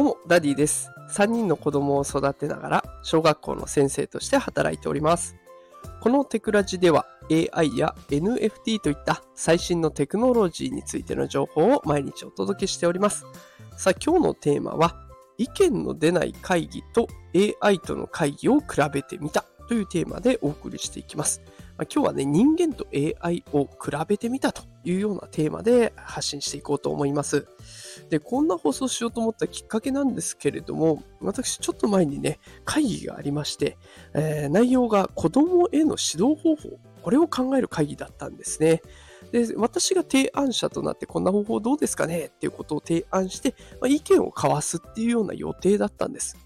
どうも、ダディです。3人の子供を育てながら、小学校の先生として働いております。このテクラジでは、AI や NFT といった最新のテクノロジーについての情報を毎日お届けしております。さあ、今日のテーマは、意見の出ない会議と AI との会議を比べてみたというテーマでお送りしていきます。まあ、今日はね、人間と AI を比べてみたというようなテーマで発信していこうと思います。で、こんな放送しようと思ったきっかけなんですけれども、私ちょっと前にね、会議がありまして、えー、内容が子供への指導方法、これを考える会議だったんですね。で、私が提案者となってこんな方法どうですかね？っていうことを提案して、まあ、意見を交わすっていうような予定だったんです。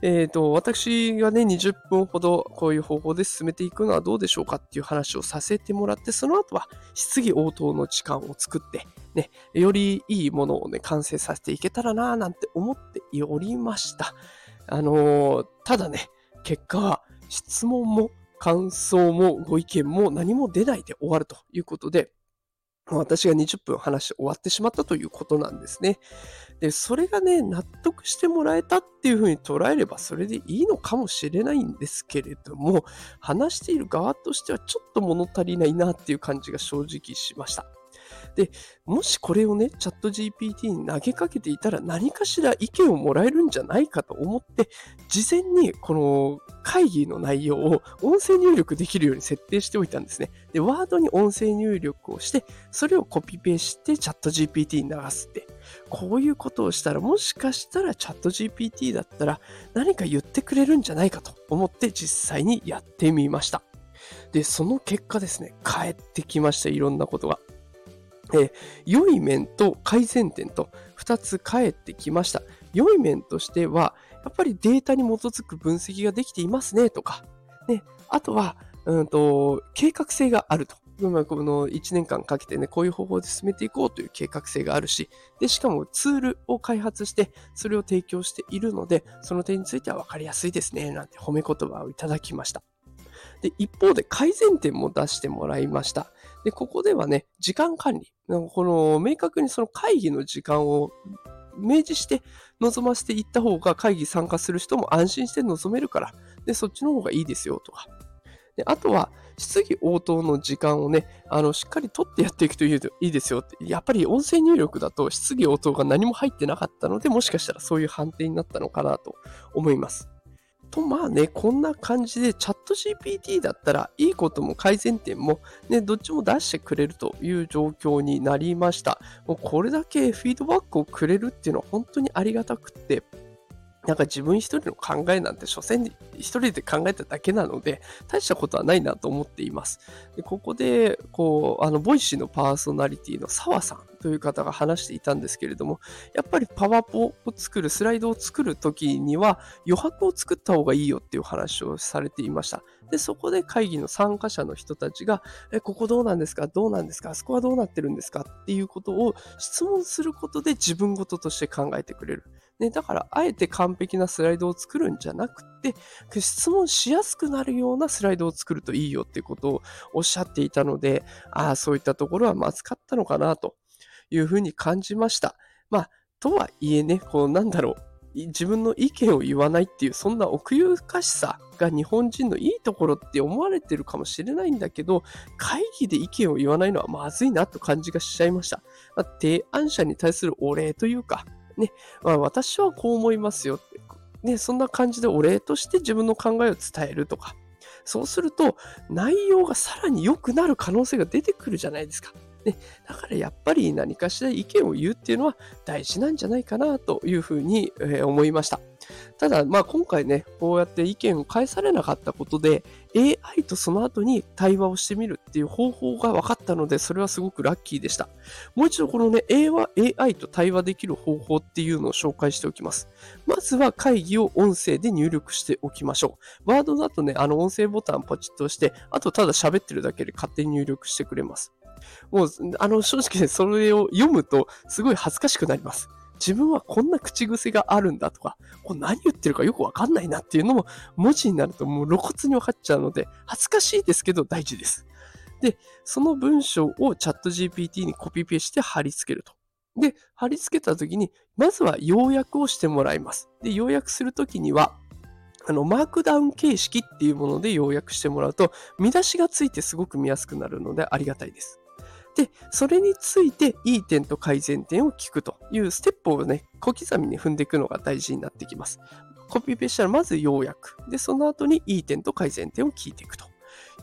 えっ、ー、と、私がね、20分ほどこういう方法で進めていくのはどうでしょうかっていう話をさせてもらって、その後は質疑応答の時間を作って、ね、よりいいものをね、完成させていけたらなぁなんて思っておりました。あのー、ただね、結果は質問も感想もご意見も何も出ないで終わるということで、私が20分話して終わってしまったということなんですね。で、それがね、納得してもらえたっていうふうに捉えればそれでいいのかもしれないんですけれども、話している側としてはちょっと物足りないなっていう感じが正直しました。で、もしこれをね、チャット GPT に投げかけていたら何かしら意見をもらえるんじゃないかと思って、事前にこの会議の内容を音声入力できるように設定しておいたんですね。で、ワードに音声入力をして、それをコピペしてチャット GPT に流すって。こういうことをしたら、もしかしたらチャット GPT だったら何か言ってくれるんじゃないかと思って実際にやってみました。で、その結果ですね、返ってきました、いろんなことが。え良い面と改善点と2つ返ってきました。良い面としては、やっぱりデータに基づく分析ができていますねとか、ね、あとは、うんと、計画性があると。まあ、この1年間かけてね、こういう方法で進めていこうという計画性があるし、で、しかもツールを開発して、それを提供しているので、その点については分かりやすいですね、なんて褒め言葉をいただきました。で、一方で改善点も出してもらいました。で、ここではね、時間管理。この明確にその会議の時間を明示して臨ませていった方が会議参加する人も安心して臨めるから、で、そっちの方がいいですよとか。で、あとは、質疑応答の時間をね、あの、しっかり取ってやっていくといいですよって。やっぱり音声入力だと質疑応答が何も入ってなかったので、もしかしたらそういう判定になったのかなと思います。と、まあね、こんな感じでチャット GPT だったら、いいことも改善点も、ね、どっちも出してくれるという状況になりました。もうこれだけフィードバックをくれるっていうのは本当にありがたくって、なんか自分一人の考えなんて、所詮一人で考えただけなので、大したことはないなと思っています。でここで、こう、あの、 Voicy のパーソナリティの澤さんという方が話していたんですけれども、やっぱりパワポを作る、スライドを作るときには余白を作った方がいいよっていう話をされていました。で、そこで会議の参加者の人たちが、え、ここどうなんですか？どうなんですか？あそこはどうなってるんですか？っていうことを質問することで自分事として考えてくれる。ね、だから、あえて完璧なスライドを作るんじゃなくて、質問しやすくなるようなスライドを作るといいよっていうことをおっしゃっていたので、ああ、そういったところはまずかったのかなというふうに感じました。まあ、とはいえね、こう、なんだろう、自分の意見を言わないっていう、そんな奥ゆかしさが日本人のいいところって思われてるかもしれないんだけど、会議で意見を言わないのはまずいなと感じがしちゃいました。まあ、提案者に対するお礼というか、ね、まあ、私はこう思いますよって、ね、そんな感じでお礼として自分の考えを伝えるとか、そうすると内容がさらに良くなる可能性が出てくるじゃないですか。ね、だからやっぱり何かしら意見を言うっていうのは大事なんじゃないかなというふうに思いました。ただ、まあ今回ね、こうやって意見を返されなかったことで、AI とその後に対話をしてみるっていう方法が分かったので、それはすごくラッキーでした。もう一度このね、AI と対話できる方法っていうのを紹介しておきます。まずは会議を音声で入力しておきましょう。ワードだとね、あの音声ボタンポチッと押して、あとただ喋ってるだけで勝手に入力してくれます。もう、あの、正直ね、それを読むと、すごい恥ずかしくなります。自分はこんな口癖があるんだとか、これ何言ってるかよくわかんないなっていうのも文字になるともう露骨にわかっちゃうので、恥ずかしいですけど大事です。で、その文章をチャット GPT にコピペして貼り付けると。で、貼り付けた時に、まずは要約をしてもらいます。で、要約するときには、あの、マークダウン形式っていうもので要約してもらうと、見出しがついてすごく見やすくなるのでありがたいです。で、それについていい点と改善点を聞くというステップをね、小刻みに踏んでいくのが大事になってきます。コピペしたらまず要約。で、その後にいい点と改善点を聞いていくと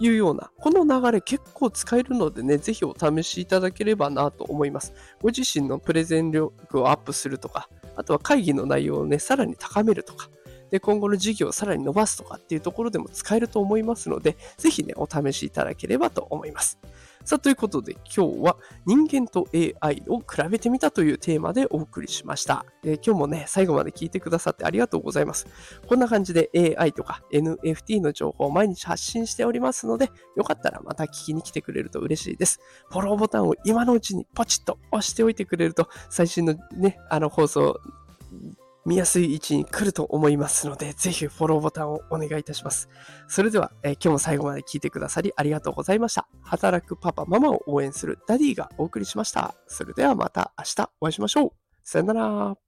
いうような、この流れ結構使えるのでね、ぜひお試しいただければなと思います。ご自身のプレゼン力をアップするとか、あとは会議の内容をね、さらに高めるとか、で、今後の事業をさらに伸ばすとかっていうところでも使えると思いますので、ぜひね、お試しいただければと思います。さあ、ということで今日は人間と AI を比べてみたというテーマでお送りしました。えー、今日もね、最後まで聞いてくださってありがとうございます。こんな感じで AI とか NFT の情報を毎日発信しておりますので、よかったらまた聞きに来てくれると嬉しいです。フォローボタンを今のうちにポチッと押しておいてくれると、最新のね、あの放送見やすい位置に来ると思いますので、ぜひフォローボタンをお願いいたします。それでは、えー、今日も最後まで聞いてくださりありがとうございました。働くパパ、ママを応援するダディがお送りしました。それではまた明日お会いしましょう。さよなら。